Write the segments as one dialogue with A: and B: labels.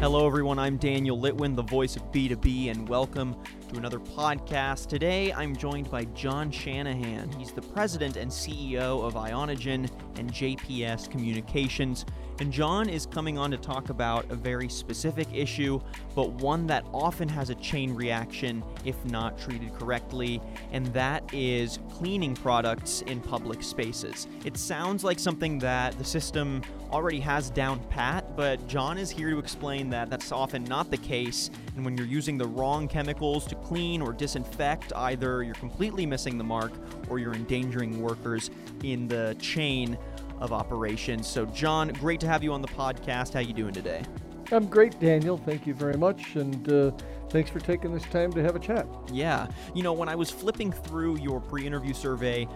A: Hello, everyone. I'm Daniel Litwin, the voice of B2B, and welcome to another podcast. Today, I'm joined by John Shanahan. He's the president and CEO of Ionogen and JPS Communications. And John is coming on to talk about a very specific issue, but one that often has a chain reaction if not treated correctly, and that is cleaning products in public spaces. It sounds like something that the system already has down pat, but John is here to explain that that's often not the case, and when you're using the wrong chemicals to clean or disinfect, either you're completely missing the mark or you're endangering workers in the chain of operations. So, John, great to have you on the podcast. How you doing today?
B: I'm great, Daniel. Thank you very much, and uh, thanks for taking this time to have a chat.
A: Yeah. You know, when I was flipping through your pre interview survey,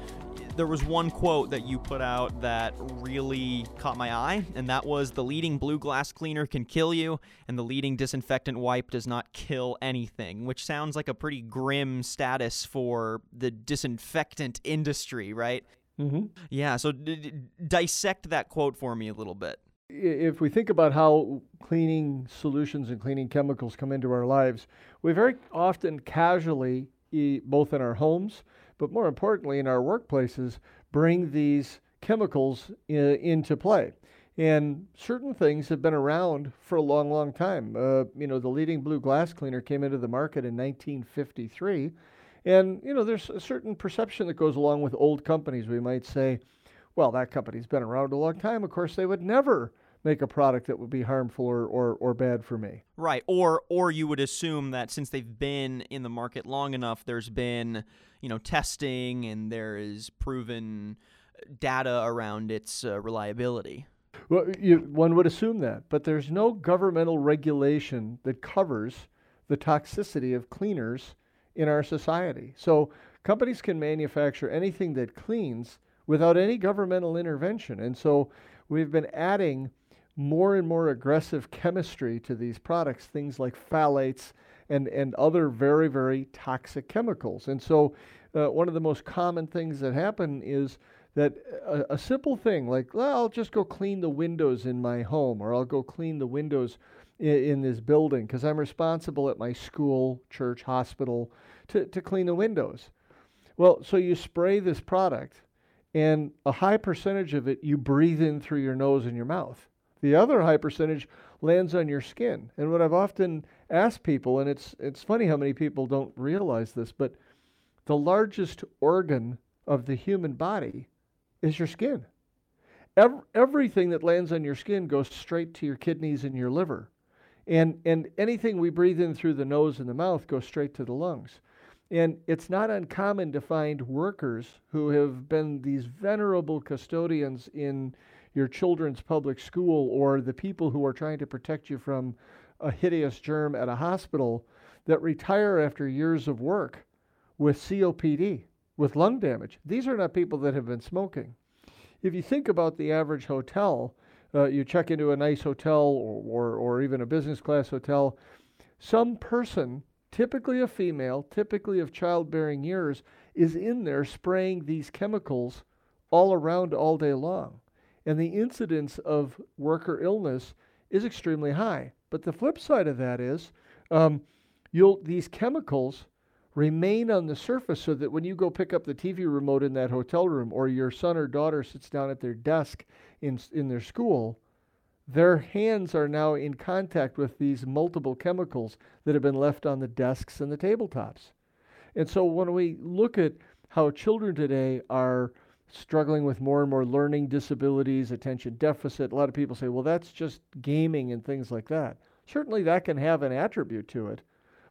A: there was one quote that you put out that really caught my eye, and that was the leading blue glass cleaner can kill you, and the leading disinfectant wipe does not kill anything, which sounds like a pretty grim status for the disinfectant industry, right?
B: Mm-hmm.
A: Yeah, so d- d- dissect that quote for me a little bit.
B: If we think about how cleaning solutions and cleaning chemicals come into our lives, we very often casually, both in our homes, but more importantly in our workplaces, bring these chemicals i- into play. And certain things have been around for a long, long time. Uh, you know, the leading blue glass cleaner came into the market in 1953. And, you know, there's a certain perception that goes along with old companies. We might say, well, that company's been around a long time. Of course, they would never make a product that would be harmful or, or, or bad for me.
A: Right. Or or you would assume that since they've been in the market long enough, there's been, you know, testing and there is proven data around its uh, reliability.
B: Well, you, one would assume that, but there's no governmental regulation that covers the toxicity of cleaners in our society. So companies can manufacture anything that cleans without any governmental intervention. And so we've been adding more and more aggressive chemistry to these products, things like phthalates and, and other very, very toxic chemicals. And so uh, one of the most common things that happen is that a, a simple thing like, well, I'll just go clean the windows in my home, or I'll go clean the windows in, in this building because I'm responsible at my school, church, hospital to, to clean the windows. Well, so you spray this product, and a high percentage of it you breathe in through your nose and your mouth. The other high percentage lands on your skin. And what I've often asked people, and it's it's funny how many people don't realize this, but the largest organ of the human body is your skin. Ev- everything that lands on your skin goes straight to your kidneys and your liver. And, and anything we breathe in through the nose and the mouth goes straight to the lungs. And it's not uncommon to find workers who have been these venerable custodians in your children's public school or the people who are trying to protect you from a hideous germ at a hospital that retire after years of work with COPD, with lung damage. These are not people that have been smoking. If you think about the average hotel, uh, you check into a nice hotel or, or, or even a business class hotel, some person, typically a female, typically of childbearing years, is in there spraying these chemicals all around all day long. And the incidence of worker illness is extremely high. But the flip side of that is um, these chemicals remain on the surface so that when you go pick up the TV remote in that hotel room or your son or daughter sits down at their desk in, in their school, their hands are now in contact with these multiple chemicals that have been left on the desks and the tabletops. And so when we look at how children today are struggling with more and more learning disabilities, attention deficit, a lot of people say, well, that's just gaming and things like that. Certainly that can have an attribute to it,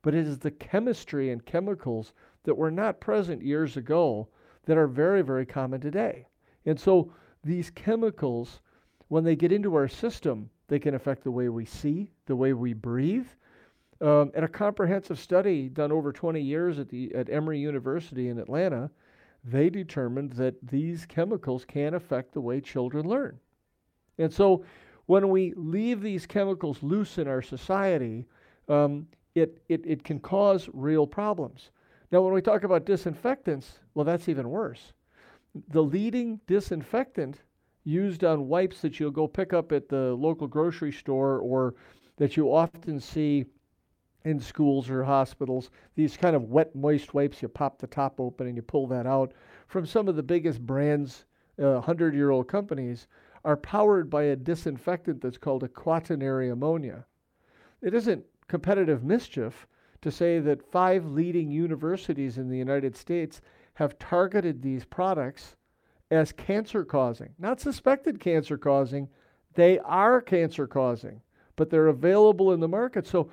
B: but it is the chemistry and chemicals that were not present years ago that are very, very common today. And so these chemicals, when they get into our system, they can affect the way we see, the way we breathe. Um, and a comprehensive study done over 20 years at, the, at Emory University in Atlanta, they determined that these chemicals can affect the way children learn. And so when we leave these chemicals loose in our society, um, it, it, it can cause real problems. Now, when we talk about disinfectants, well, that's even worse. The leading disinfectant used on wipes that you'll go pick up at the local grocery store or that you often see in schools or hospitals, these kind of wet, moist wipes, you pop the top open and you pull that out from some of the biggest brands, 100 uh, year old companies, are powered by a disinfectant that's called a quaternary ammonia. It isn't competitive mischief to say that five leading universities in the United States have targeted these products as cancer causing, not suspected cancer causing. They are cancer causing, but they're available in the market. So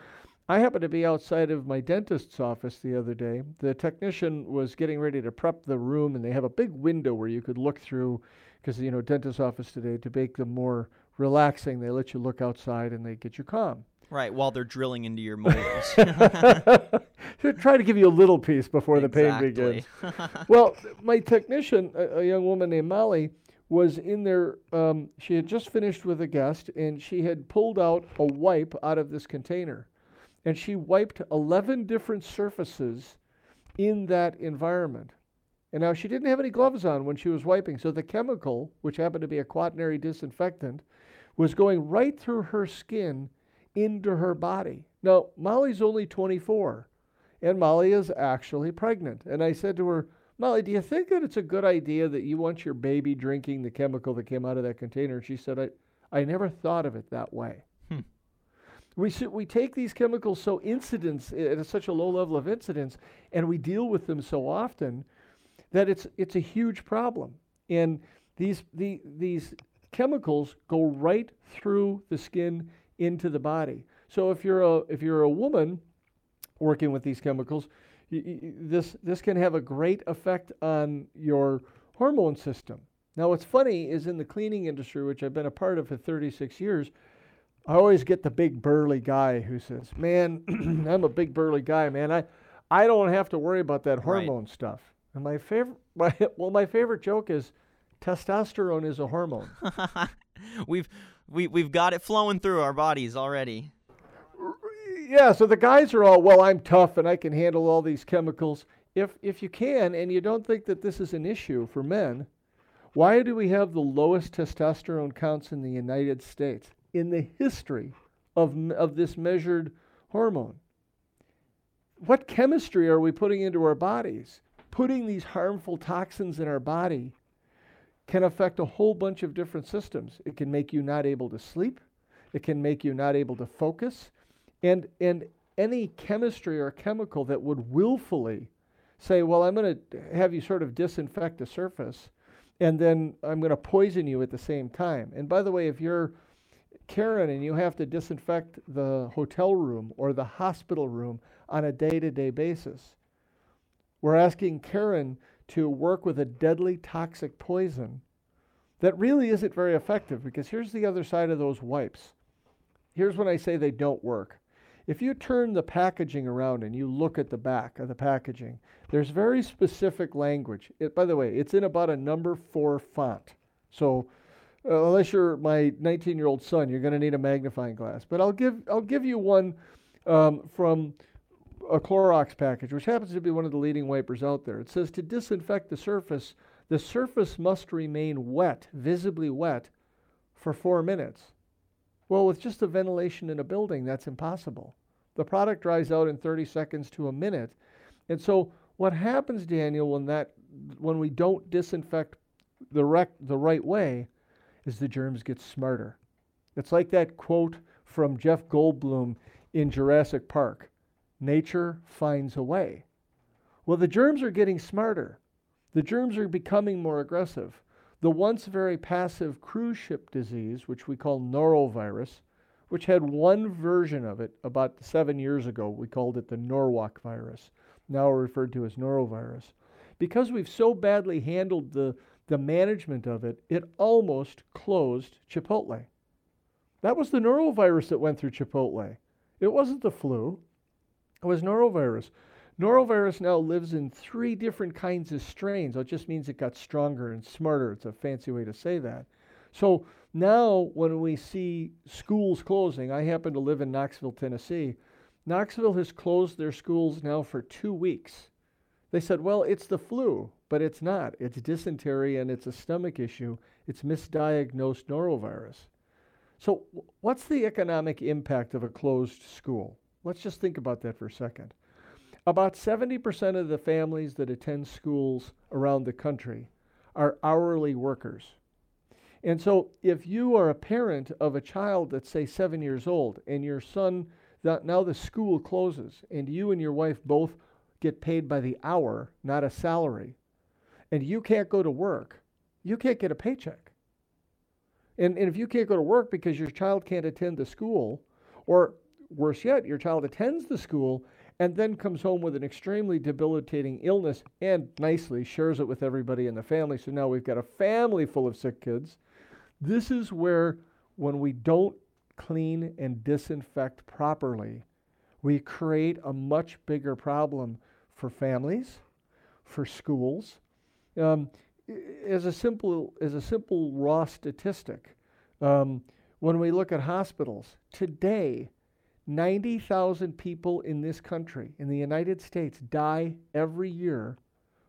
B: I happened to be outside of my dentist's office the other day. The technician was getting ready to prep the room, and they have a big window where you could look through because you know dentist's office today to make them more relaxing they let you look outside and they get you calm
A: right while they're drilling into your molars
B: try to give you a little peace before exactly. the pain begins well my technician a, a, young woman named molly was in there um, she had just finished with a guest and she had pulled out a wipe out of this container and she wiped 11 different surfaces in that environment and now she didn't have any gloves on when she was wiping, so the chemical, which happened to be a quaternary disinfectant, was going right through her skin into her body. Now, Molly's only 24, and Molly is actually pregnant. And I said to her, Molly, do you think that it's a good idea that you want your baby drinking the chemical that came out of that container? And she said, I, I never thought of it that way. We, we take these chemicals so incidents at such a low level of incidence, and we deal with them so often that it's it's a huge problem. And these the, these chemicals go right through the skin into the body. So if you're a if you're a woman working with these chemicals, y- y- this this can have a great effect on your hormone system. Now, what's funny is in the cleaning industry, which I've been a part of for 36 years, I always get the big burly guy who says, "Man, I'm a big burly guy, man. I I don't have to worry about that hormone right. stuff." And my favorite, my, well, my favorite joke is testosterone is a hormone.
A: we've we, we've got it flowing through our bodies already.
B: Yeah, so the guys are all, well, I'm tough and I can handle all these chemicals. If if you can and you don't think that this is an issue for men, why do we have the lowest testosterone counts in the United States in the history of of this measured hormone? What chemistry are we putting into our bodies? putting these harmful toxins in our body can affect a whole bunch of different systems. It can make you not able to sleep, it can make you not able to focus, and and any chemistry or chemical that would willfully say, well, I'm going to have you sort of disinfect a surface and then I'm going to poison you at the same time. And by the way, if you're Karen and you have to disinfect the hotel room or the hospital room on a day to day basis, we're asking Karen to work with a deadly toxic poison that really isn't very effective because here's the other side of those wipes. Here's when I say they don't work. If you turn the packaging around and you look at the back of the packaging, there's very specific language. It, by the way, it's in about a number four font. So uh, unless you're my 19 year old son, you're going to need a magnifying glass. But I'll give, I'll give you one um, from a Clorox package, which happens to be one of the leading wipers out there. It says to disinfect the surface, the surface must remain wet, visibly wet, for four minutes. Well, with just the ventilation in a building, that's impossible. The product dries out in 30 seconds to a minute. And so what happens, Daniel, when that when we don't disinfect the rec- the right way, is the germs get smarter. It's like that quote from Jeff Goldblum in Jurassic Park. Nature finds a way. Well, the germs are getting smarter. The germs are becoming more aggressive. The once very passive cruise ship disease, which we call norovirus, which had one version of it about seven years ago, we called it the Norwalk virus, now referred to as norovirus. Because we've so badly handled the, the management of it, it almost closed Chipotle. That was the norovirus that went through Chipotle. It wasn't the flu. It was norovirus. Norovirus now lives in three different kinds of strains. It just means it got stronger and smarter. It's a fancy way to say that. So now, when we see schools closing, I happen to live in Knoxville, Tennessee. Knoxville has closed their schools now for two weeks. They said, well, it's the flu, but it's not. It's dysentery and it's a stomach issue. It's misdiagnosed norovirus. So, what's the economic impact of a closed school? Let's just think about that for a second. About 70% of the families that attend schools around the country are hourly workers. And so, if you are a parent of a child that's, say, seven years old, and your son, now the school closes, and you and your wife both get paid by the hour, not a salary, and you can't go to work, you can't get a paycheck. And, and if you can't go to work because your child can't attend the school, or worse yet, your child attends the school and then comes home with an extremely debilitating illness and nicely shares it with everybody in the family. So now we've got a family full of sick kids this is where, when we don't clean and disinfect properly, we create a much bigger problem for families, for schools. Um, as a simple as a simple raw statistic, um, when we look at hospitals today, 90,000 people in this country, in the United States, die every year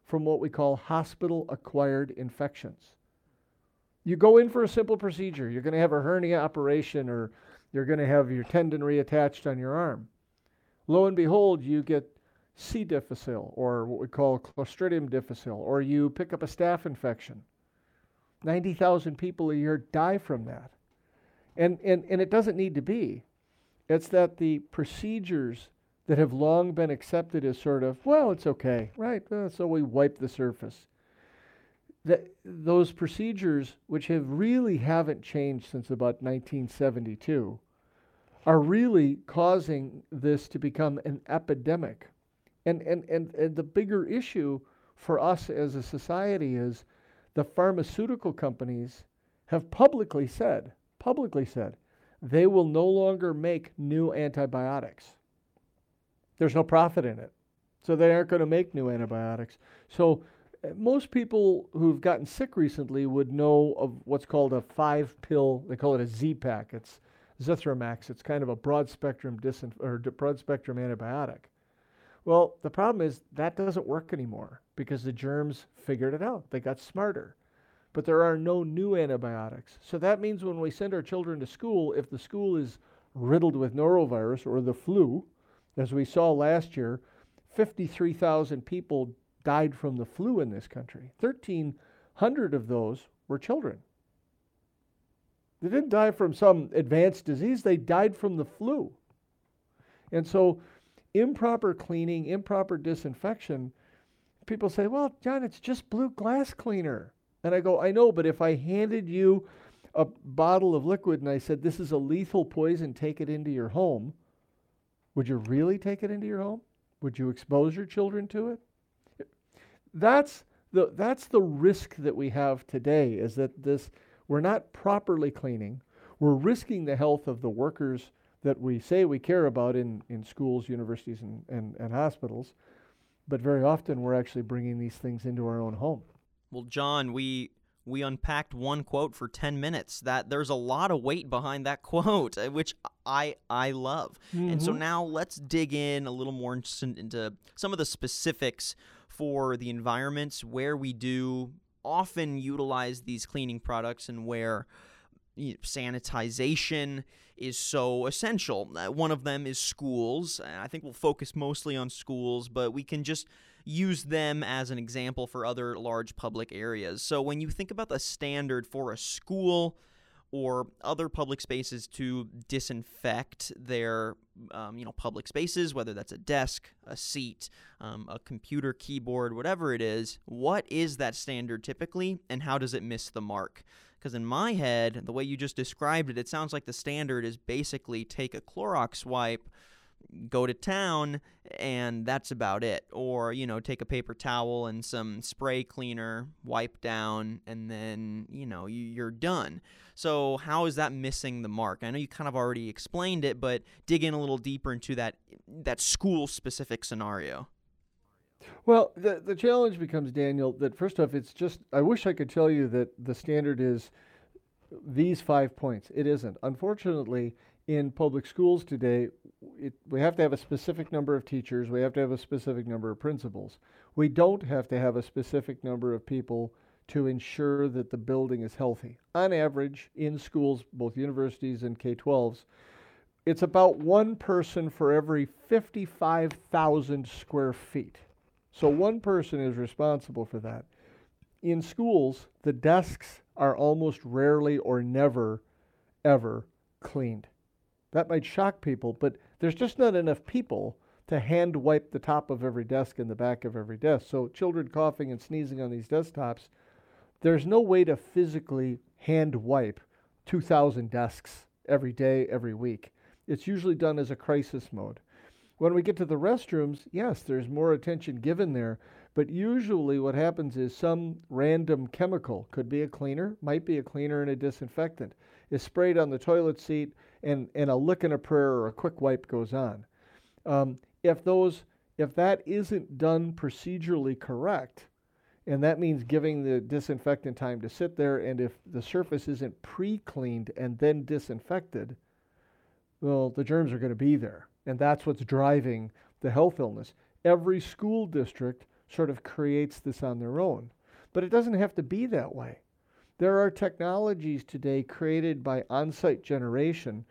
B: from what we call hospital acquired infections. You go in for a simple procedure. You're going to have a hernia operation or you're going to have your tendon reattached on your arm. Lo and behold, you get C. difficile or what we call Clostridium difficile, or you pick up a staph infection. 90,000 people a year die from that. And, and, and it doesn't need to be. It's that the procedures that have long been accepted as sort of, well, it's okay, right? So we wipe the surface that those procedures, which have really haven't changed since about 1972, are really causing this to become an epidemic. And, and, and, and the bigger issue for us as a society is the pharmaceutical companies have publicly said, publicly said, they will no longer make new antibiotics. There's no profit in it. So they aren't going to make new antibiotics. So eh, most people who've gotten sick recently would know of what's called a five pill, they call it a Z pack. It's Zithromax. It's kind of a broad spectrum disinf- or broad spectrum antibiotic. Well, the problem is that doesn't work anymore because the germs figured it out. They got smarter. But there are no new antibiotics. So that means when we send our children to school, if the school is riddled with norovirus or the flu, as we saw last year, 53,000 people died from the flu in this country. 1,300 of those were children. They didn't die from some advanced disease, they died from the flu. And so, improper cleaning, improper disinfection, people say, well, John, it's just blue glass cleaner. And I go, I know, but if I handed you a bottle of liquid and I said, this is a lethal poison, take it into your home, would you really take it into your home? Would you expose your children to it? That's the, that's the risk that we have today is that this, we're not properly cleaning. We're risking the health of the workers that we say we care about in, in schools, universities, and, and, and hospitals. But very often we're actually bringing these things into our own home.
A: Well, John, we we unpacked one quote for 10 minutes that there's a lot of weight behind that quote uh, which i i love mm-hmm. and so mm-hmm. now let's dig in a little more into some of the specifics for the environments where we do often utilize these cleaning products and where sanitization is so essential. Uh, one of them is schools. I think we'll focus mostly on schools, but we can just use them as an example for other large public areas. So when you think about the standard for a school, or other public spaces to disinfect their um, you know public spaces whether that's a desk a seat um, a computer keyboard whatever it is what is that standard typically and how does it miss the mark because in my head the way you just described it it sounds like the standard is basically take a Clorox wipe go to town and that's about it. Or you know take a paper towel and some spray cleaner wipe down and then you know you're done. So how is that missing the mark? I know you kind of already explained it but dig in a little deeper into that that school specific scenario
B: well the the challenge becomes daniel that first off it's just i wish i could tell you that the standard is these five points it isn't unfortunately in public schools today, it, we have to have a specific number of teachers, we have to have a specific number of principals. We don't have to have a specific number of people to ensure that the building is healthy. On average, in schools, both universities and K 12s, it's about one person for every 55,000 square feet. So one person is responsible for that. In schools, the desks are almost rarely or never, ever cleaned. That might shock people, but there's just not enough people to hand wipe the top of every desk and the back of every desk. So, children coughing and sneezing on these desktops, there's no way to physically hand wipe 2,000 desks every day, every week. It's usually done as a crisis mode. When we get to the restrooms, yes, there's more attention given there, but usually what happens is some random chemical, could be a cleaner, might be a cleaner and a disinfectant, is sprayed on the toilet seat and, and a lick and a prayer or a quick wipe goes on. Um, if those if that isn't done procedurally correct, and that means giving the disinfectant time to sit there, and if the surface isn't pre-cleaned and then disinfected, well, the germs are going to be there, and that's what's driving the health illness. Every school district sort of creates this on their own, but it doesn't have to be that way. There are technologies today created by on site generation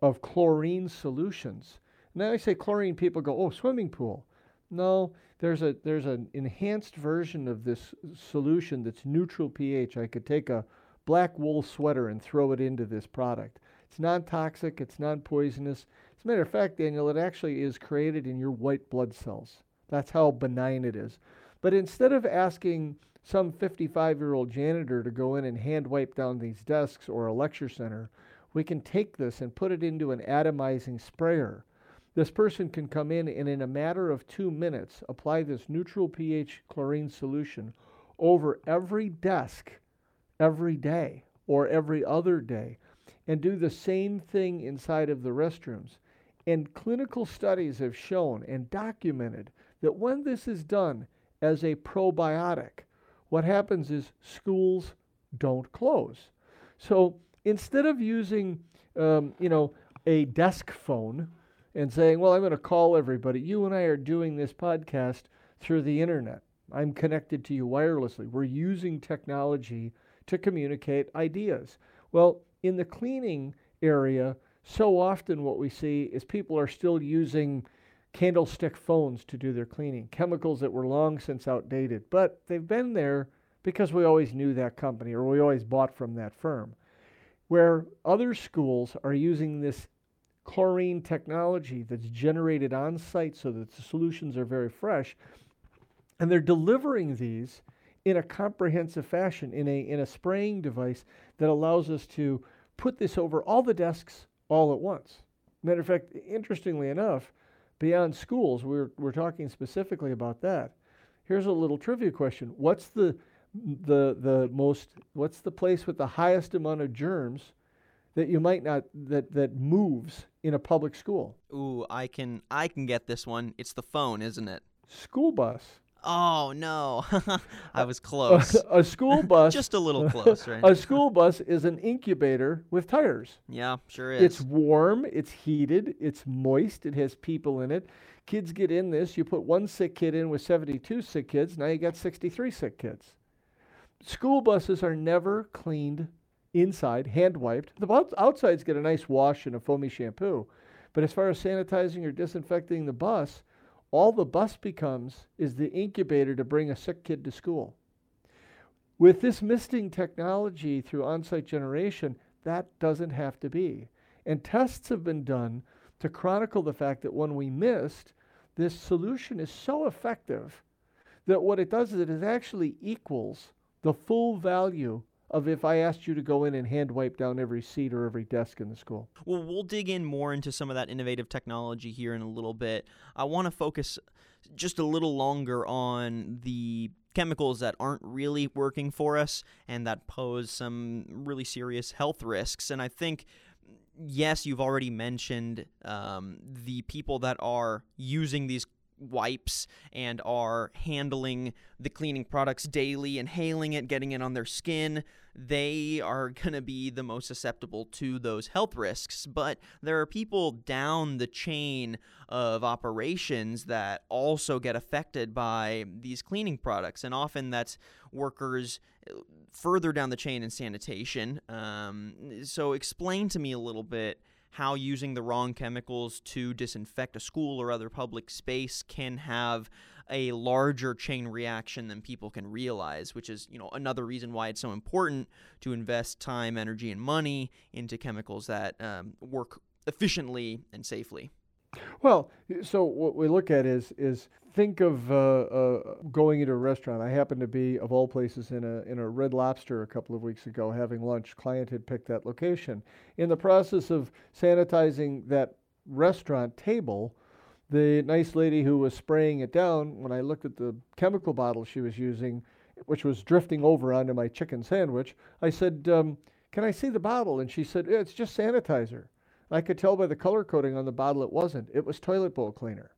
B: of chlorine solutions. Now I say chlorine, people go, oh, swimming pool. No, there's a there's an enhanced version of this solution that's neutral pH. I could take a black wool sweater and throw it into this product. It's non-toxic, it's non-poisonous. As a matter of fact, Daniel, it actually is created in your white blood cells. That's how benign it is. But instead of asking some 55 year old janitor to go in and hand wipe down these desks or a lecture center, we can take this and put it into an atomizing sprayer. This person can come in and, in a matter of two minutes, apply this neutral pH chlorine solution over every desk every day or every other day and do the same thing inside of the restrooms. And clinical studies have shown and documented that when this is done as a probiotic, what happens is schools don't close. So instead of using, um, you know, a desk phone and saying, well, I'm going to call everybody, you and I are doing this podcast through the internet. I'm connected to you wirelessly. We're using technology to communicate ideas. Well, in the cleaning area, so often what we see is people are still using candlestick phones to do their cleaning, chemicals that were long since outdated, but they've been there because we always knew that company or we always bought from that firm. Where other schools are using this chlorine technology that's generated on site so that the solutions are very fresh, and they're delivering these in a comprehensive fashion in a in a spraying device that allows us to put this over all the desks all at once. Matter of fact, interestingly enough, beyond schools, we're, we're talking specifically about that. Here's a little trivia question What's the, the, the most, what's the place with the highest amount of germs that you might not, that, that moves in a public school?
A: Ooh, I can, I can get this one. It's the phone, isn't it?
B: School bus.
A: Oh no, I was close.
B: A, a school bus,
A: just a little close, right?
B: a school bus is an incubator with tires.
A: Yeah, sure is.
B: It's warm, it's heated, it's moist, it has people in it. Kids get in this. You put one sick kid in with 72 sick kids. Now you got 63 sick kids. School buses are never cleaned inside, hand wiped. The outsides get a nice wash and a foamy shampoo. But as far as sanitizing or disinfecting the bus, all the bus becomes is the incubator to bring a sick kid to school. With this misting technology through on site generation, that doesn't have to be. And tests have been done to chronicle the fact that when we mist, this solution is so effective that what it does is it actually equals the full value of if I asked you to go in and hand wipe down every seat or every desk in the school.
A: Well, we'll dig in more into some of that innovative technology here in a little bit. I want to focus just a little longer on the chemicals that aren't really working for us and that pose some really serious health risks. And I think yes, you've already mentioned um, the people that are using these wipes and are handling the cleaning products daily, inhaling it, getting it on their skin, they are going to be the most susceptible to those health risks. But there are people down the chain of operations that also get affected by these cleaning products. And often that's workers uh, further down the chain in sanitation. Um, so, explain to me a little bit how using the wrong chemicals to disinfect a school or other public space can have a larger chain reaction than people can realize, which is, you know, another reason why it's so important to invest time, energy, and money into chemicals that um, work efficiently and safely.
B: Well, so what we look at is is think of uh, uh, going into a restaurant. I happened to be, of all places, in a in a Red Lobster a couple of weeks ago having lunch. Client had picked that location. In the process of sanitizing that restaurant table, the nice lady who was spraying it down, when I looked at the chemical bottle she was using, which was drifting over onto my chicken sandwich, I said, um, "Can I see the bottle?" And she said, "It's just sanitizer." I could tell by the color coding on the bottle it wasn't. It was toilet bowl cleaner.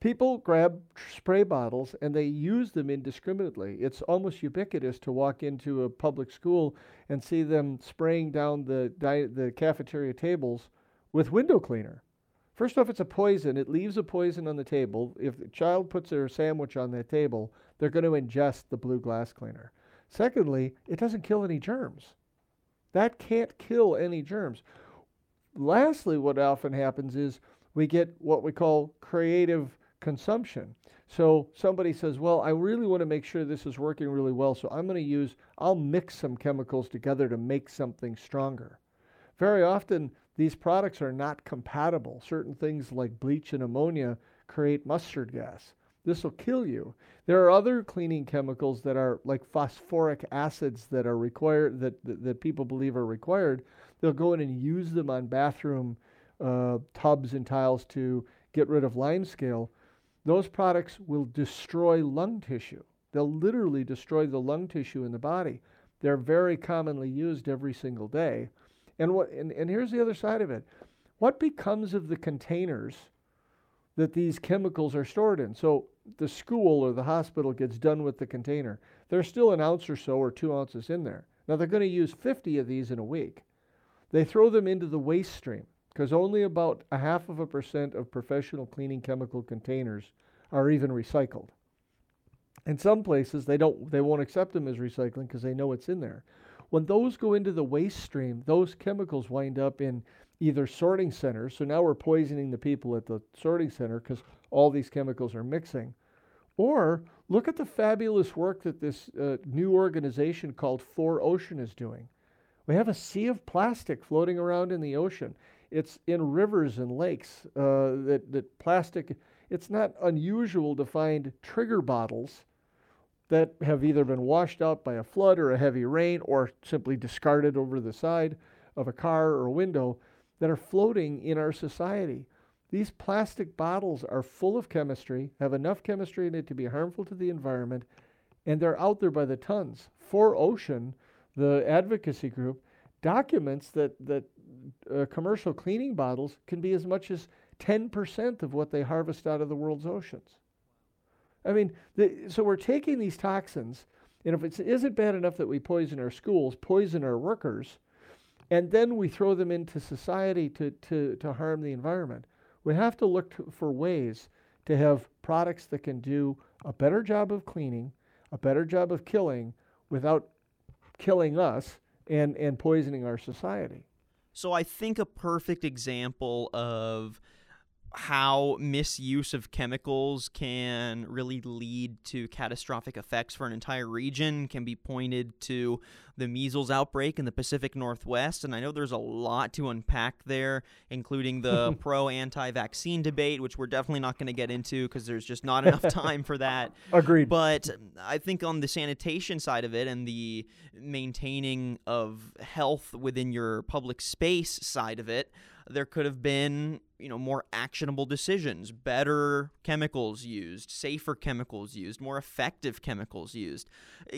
B: People grab spray bottles and they use them indiscriminately. It's almost ubiquitous to walk into a public school and see them spraying down the, the cafeteria tables with window cleaner. First off, it's a poison. It leaves a poison on the table. If the child puts their sandwich on that table, they're going to ingest the blue glass cleaner. Secondly, it doesn't kill any germs. That can't kill any germs. Lastly, what often happens is we get what we call creative consumption. So somebody says, well, I really want to make sure this is working really well, so I'm going to use, I'll mix some chemicals together to make something stronger. Very often, these products are not compatible. Certain things like bleach and ammonia create mustard gas. This will kill you. There are other cleaning chemicals that are like phosphoric acids that are required, that, that, that people believe are required. They'll go in and use them on bathroom uh, tubs and tiles to get rid of lime scale. those products will destroy lung tissue. They'll literally destroy the lung tissue in the body. They're very commonly used every single day. And what and, and here's the other side of it. What becomes of the containers that these chemicals are stored in? So the school or the hospital gets done with the container. There's still an ounce or so or two ounces in there. Now they're going to use 50 of these in a week. They throw them into the waste stream because only about a half of a percent of professional cleaning chemical containers are even recycled. In some places, they don't, they won't accept them as recycling because they know it's in there. When those go into the waste stream, those chemicals wind up in either sorting centers. So now we're poisoning the people at the sorting center because all these chemicals are mixing. Or look at the fabulous work that this uh, new organization called 4Ocean is doing. We have a sea of plastic floating around in the ocean. It's in rivers and lakes uh, that, that plastic, it's not unusual to find trigger bottles that have either been washed out by a flood or a heavy rain or simply discarded over the side of a car or a window that are floating in our society. These plastic bottles are full of chemistry, have enough chemistry in it to be harmful to the environment, and they're out there by the tons. 4Ocean, the advocacy group, documents that, that uh, commercial cleaning bottles can be as much as 10% of what they harvest out of the world's oceans. I mean, the, so we're taking these toxins, and if it isn't bad enough that we poison our schools, poison our workers, and then we throw them into society to, to, to harm the environment, we have to look to, for ways to have products that can do a better job of cleaning, a better job of killing without killing us and, and poisoning our society.
A: So I think a perfect example of how misuse of chemicals can really lead to catastrophic effects for an entire region can be pointed to the measles outbreak in the Pacific Northwest. And I know there's a lot to unpack there, including the pro anti vaccine debate, which we're definitely not going to get into because there's just not enough time for that.
B: Agreed.
A: But I think on the sanitation side of it and the maintaining of health within your public space side of it, there could have been you know more actionable decisions better chemicals used safer chemicals used more effective chemicals used.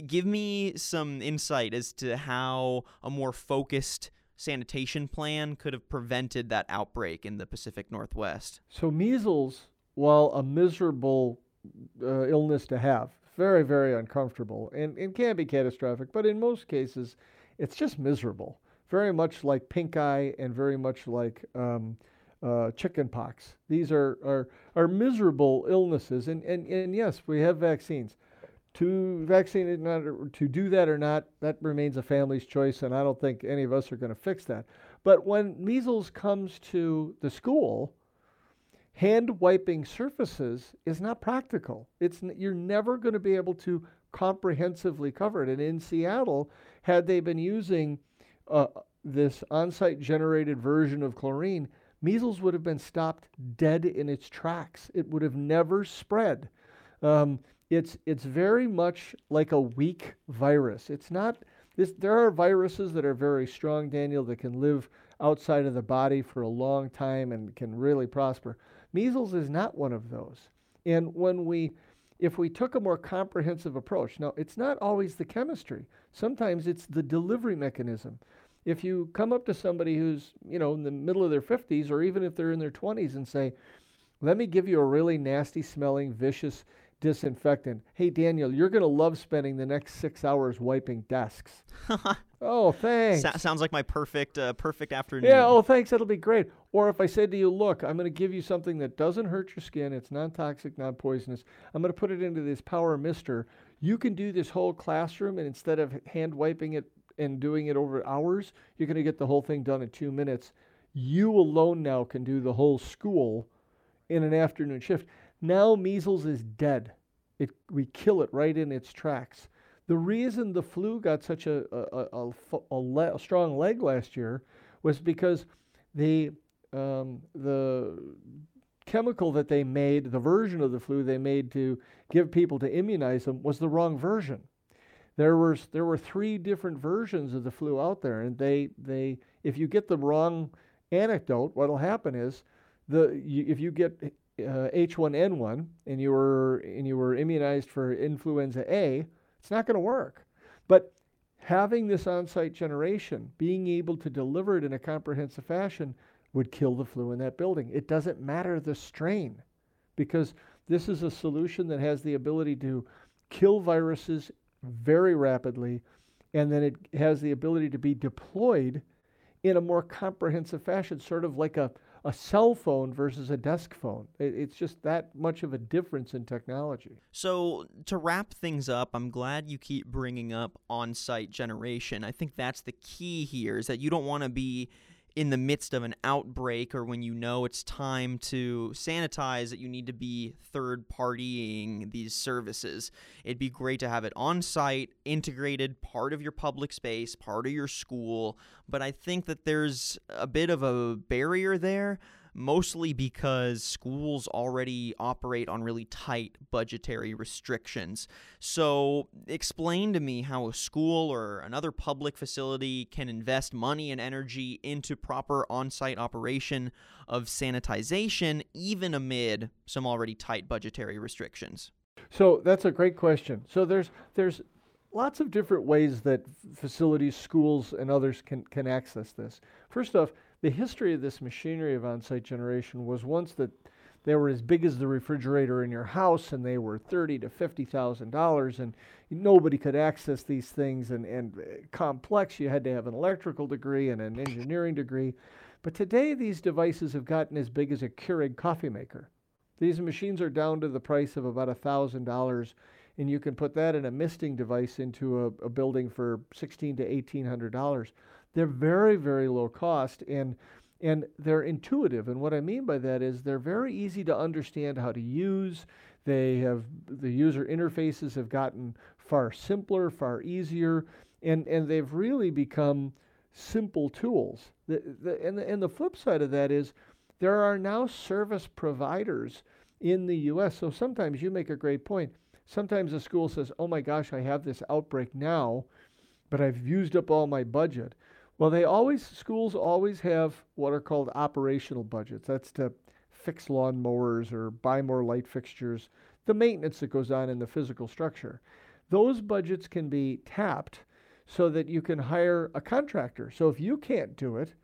A: Give me some insight as to how a more focused sanitation plan could have prevented that outbreak in the pacific northwest.
B: So measles while a miserable uh, illness to have very very uncomfortable and, and can be catastrophic but in most cases it's just miserable very much like pink eye and very much like um, uh, chicken pox. These are, are, are miserable illnesses. And, and, and yes, we have vaccines. To vaccinate, not, to do that or not, that remains a family's choice, and I don't think any of us are going to fix that. But when measles comes to the school, hand wiping surfaces is not practical. It's you're never going to be able to comprehensively cover it. And in Seattle, had they been using uh, this on site generated version of chlorine, measles would have been stopped dead in its tracks. It would have never spread. Um, it's, it's very much like a weak virus. It's not, this, there are viruses that are very strong, Daniel, that can live outside of the body for a long time and can really prosper. Measles is not one of those. And when we, if we took a more comprehensive approach, now it's not always the chemistry, sometimes it's the delivery mechanism if you come up to somebody who's, you know, in the middle of their 50s or even if they're in their 20s and say, let me give you a really nasty smelling, vicious disinfectant. Hey, Daniel, you're going to love spending the next six hours wiping desks. oh, thanks.
A: So- sounds like my perfect, uh, perfect afternoon.
B: Yeah, oh, thanks. That'll be great. Or if I said to you, look, I'm going to give you something that doesn't hurt your skin, it's non toxic, non poisonous. I'm going to put it into this power mister. You can do this whole classroom, and instead of hand wiping it and doing it over hours, you're going to get the whole thing done in two minutes. You alone now can do the whole school in an afternoon shift. Now measles is dead. It, we kill it right in its tracks. The reason the flu got such a, a, a, le- a strong leg last year was because the, um, the chemical that they made, the version of the flu they made to give people to immunize them, was the wrong version. There was there were three different versions of the flu out there, and they they if you get the wrong anecdote, what'll happen is the you, if you get uh, H1N1 and you were and you were immunized for influenza A, it's not going to work. But having this on-site generation, being able to deliver it in a comprehensive fashion, would kill the flu in that building. It doesn't matter the strain, because this is a solution that has the ability to kill viruses very rapidly, and then it has the ability to be deployed in a more comprehensive fashion, sort of like a, a cell phone versus a desk phone. It, it's just that much of a difference in technology.
A: So, to wrap things up, I'm glad you keep bringing up on site generation. I think that's the key here is that you don't want to be in the midst of an outbreak or when you know it's time to sanitize that you need to be third partying these services. It'd be great to have it on site, integrated, part of your public space, part of your school. But I think that there's a bit of a barrier there mostly because schools already operate on really tight budgetary restrictions. So, explain to me how a school or another public facility can invest money and energy into proper on site operation of sanitization, even amid some already tight budgetary restrictions.
B: So, that's a great question. So, there's, there's lots of different ways that facilities, schools, and others can, can access this. First off, the history of this machinery of on-site generation was once that they were as big as the refrigerator in your house and they were thirty to fifty thousand dollars and nobody could access these things and, and uh, complex. You had to have an electrical degree and an engineering degree. But today these devices have gotten as big as a Keurig coffee maker. These machines are down to the price of about a thousand dollars and you can put that in a misting device into a, a building for sixteen to eighteen hundred dollars they're very, very low cost. And and they're intuitive. And what I mean by that is they're very easy to understand how to use. They have the user interfaces have gotten far simpler, far easier, and, and they've really become simple tools. The, the, and, the, and the flip side of that is there are now service providers in the US. So sometimes you make a great point. Sometimes a school says, oh my gosh, I have this outbreak now, but I've used up all my budget. Well, they always, schools always have what are called operational budgets. That's to fix lawn mowers or buy more light fixtures, the maintenance that goes on in the physical structure. Those budgets can be tapped so that you can hire a contractor. So if you can't do it,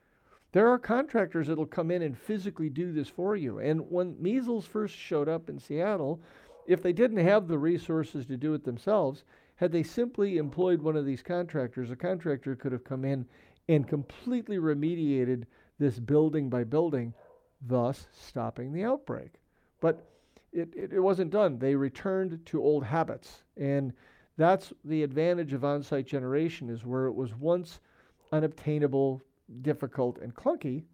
B: there are contractors that'll come in and physically do this for you. And when measles first showed up in Seattle, if they didn't have the resources to do it themselves, had they simply employed one of these contractors, a contractor could have come in and completely remediated this building by building, thus stopping the outbreak. But it, it, it wasn't done. They returned to old habits. And that's the advantage of on site generation, is where it was once unobtainable difficult and clunky.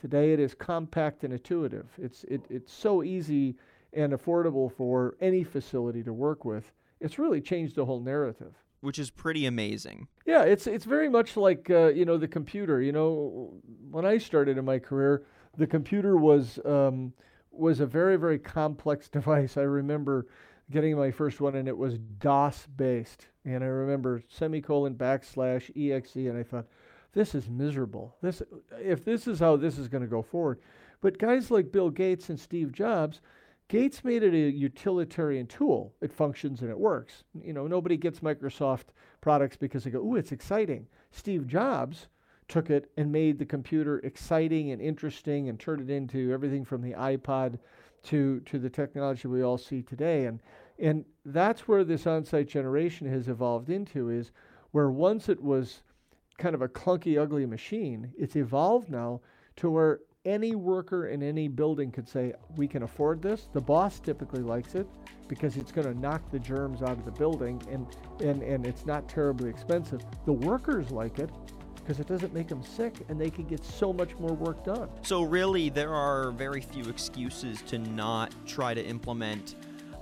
B: Today it is compact and intuitive. It's, it, it's so easy and affordable for any facility to work with. It's really changed the whole narrative.
A: Which is pretty amazing.
B: Yeah, it's it's very much like uh, you know the computer. You know, when I started in my career, the computer was um, was a very very complex device. I remember getting my first one, and it was DOS based, and I remember C colon backslash exe, and I thought, this is miserable. This, if this is how this is going to go forward. But guys like Bill Gates and Steve Jobs, Gates made it a utilitarian tool. It functions and it works. You know, nobody gets Microsoft products because they go, "Ooh, it's exciting." Steve Jobs took it and made the computer exciting and interesting and turned it into everything from the iPod to to the technology we all see today. And and that's where this on-site generation has evolved into is where once it was kind of a clunky, ugly machine. It's evolved now to where any worker in any building could say, We can afford this. The boss typically likes it because it's going to knock the germs out of the building and, and, and it's not terribly expensive. The workers like it because it doesn't make them sick and they can get so much more work done.
A: So, really, there are very few excuses to not try to implement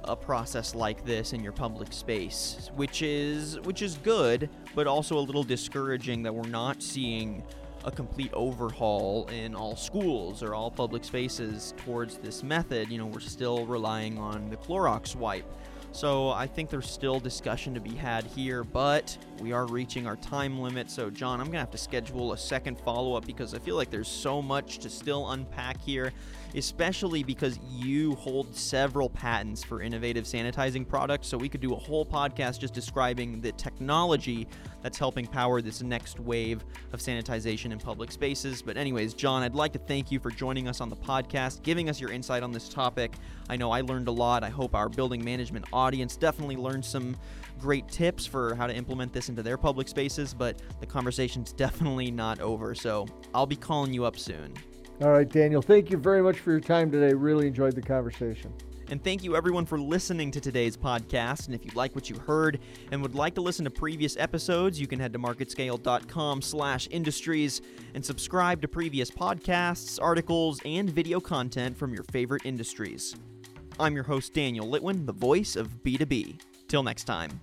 A: a process like this in your public space, which is which is good, but also a little discouraging that we're not seeing a complete overhaul in all schools or all public spaces towards this method. You know, we're still relying on the Clorox wipe. So I think there's still discussion to be had here, but we are reaching our time limit. So, John, I'm going to have to schedule a second follow up because I feel like there's so much to still unpack here especially because you hold several patents for innovative sanitizing products. So we could do a whole podcast just describing the technology that's helping power this next wave of sanitization in public spaces. But, anyways, John, I'd like to thank you for joining us on the podcast, giving us your insight on this topic. I know I learned a lot. I hope our building management audience definitely learned some great tips for how to implement this into their public spaces, but the conversation's definitely not over. So I'll be calling you up soon.
B: All right, Daniel, thank you very much for your time today. Really enjoyed the conversation.
A: And thank you everyone for listening to today's podcast. And if you like what you heard and would like to listen to previous episodes, you can head to marketscale.com slash industries and subscribe to previous podcasts, articles, and video content from your favorite industries. I'm your host, Daniel Litwin, the voice of B2B. Till next time.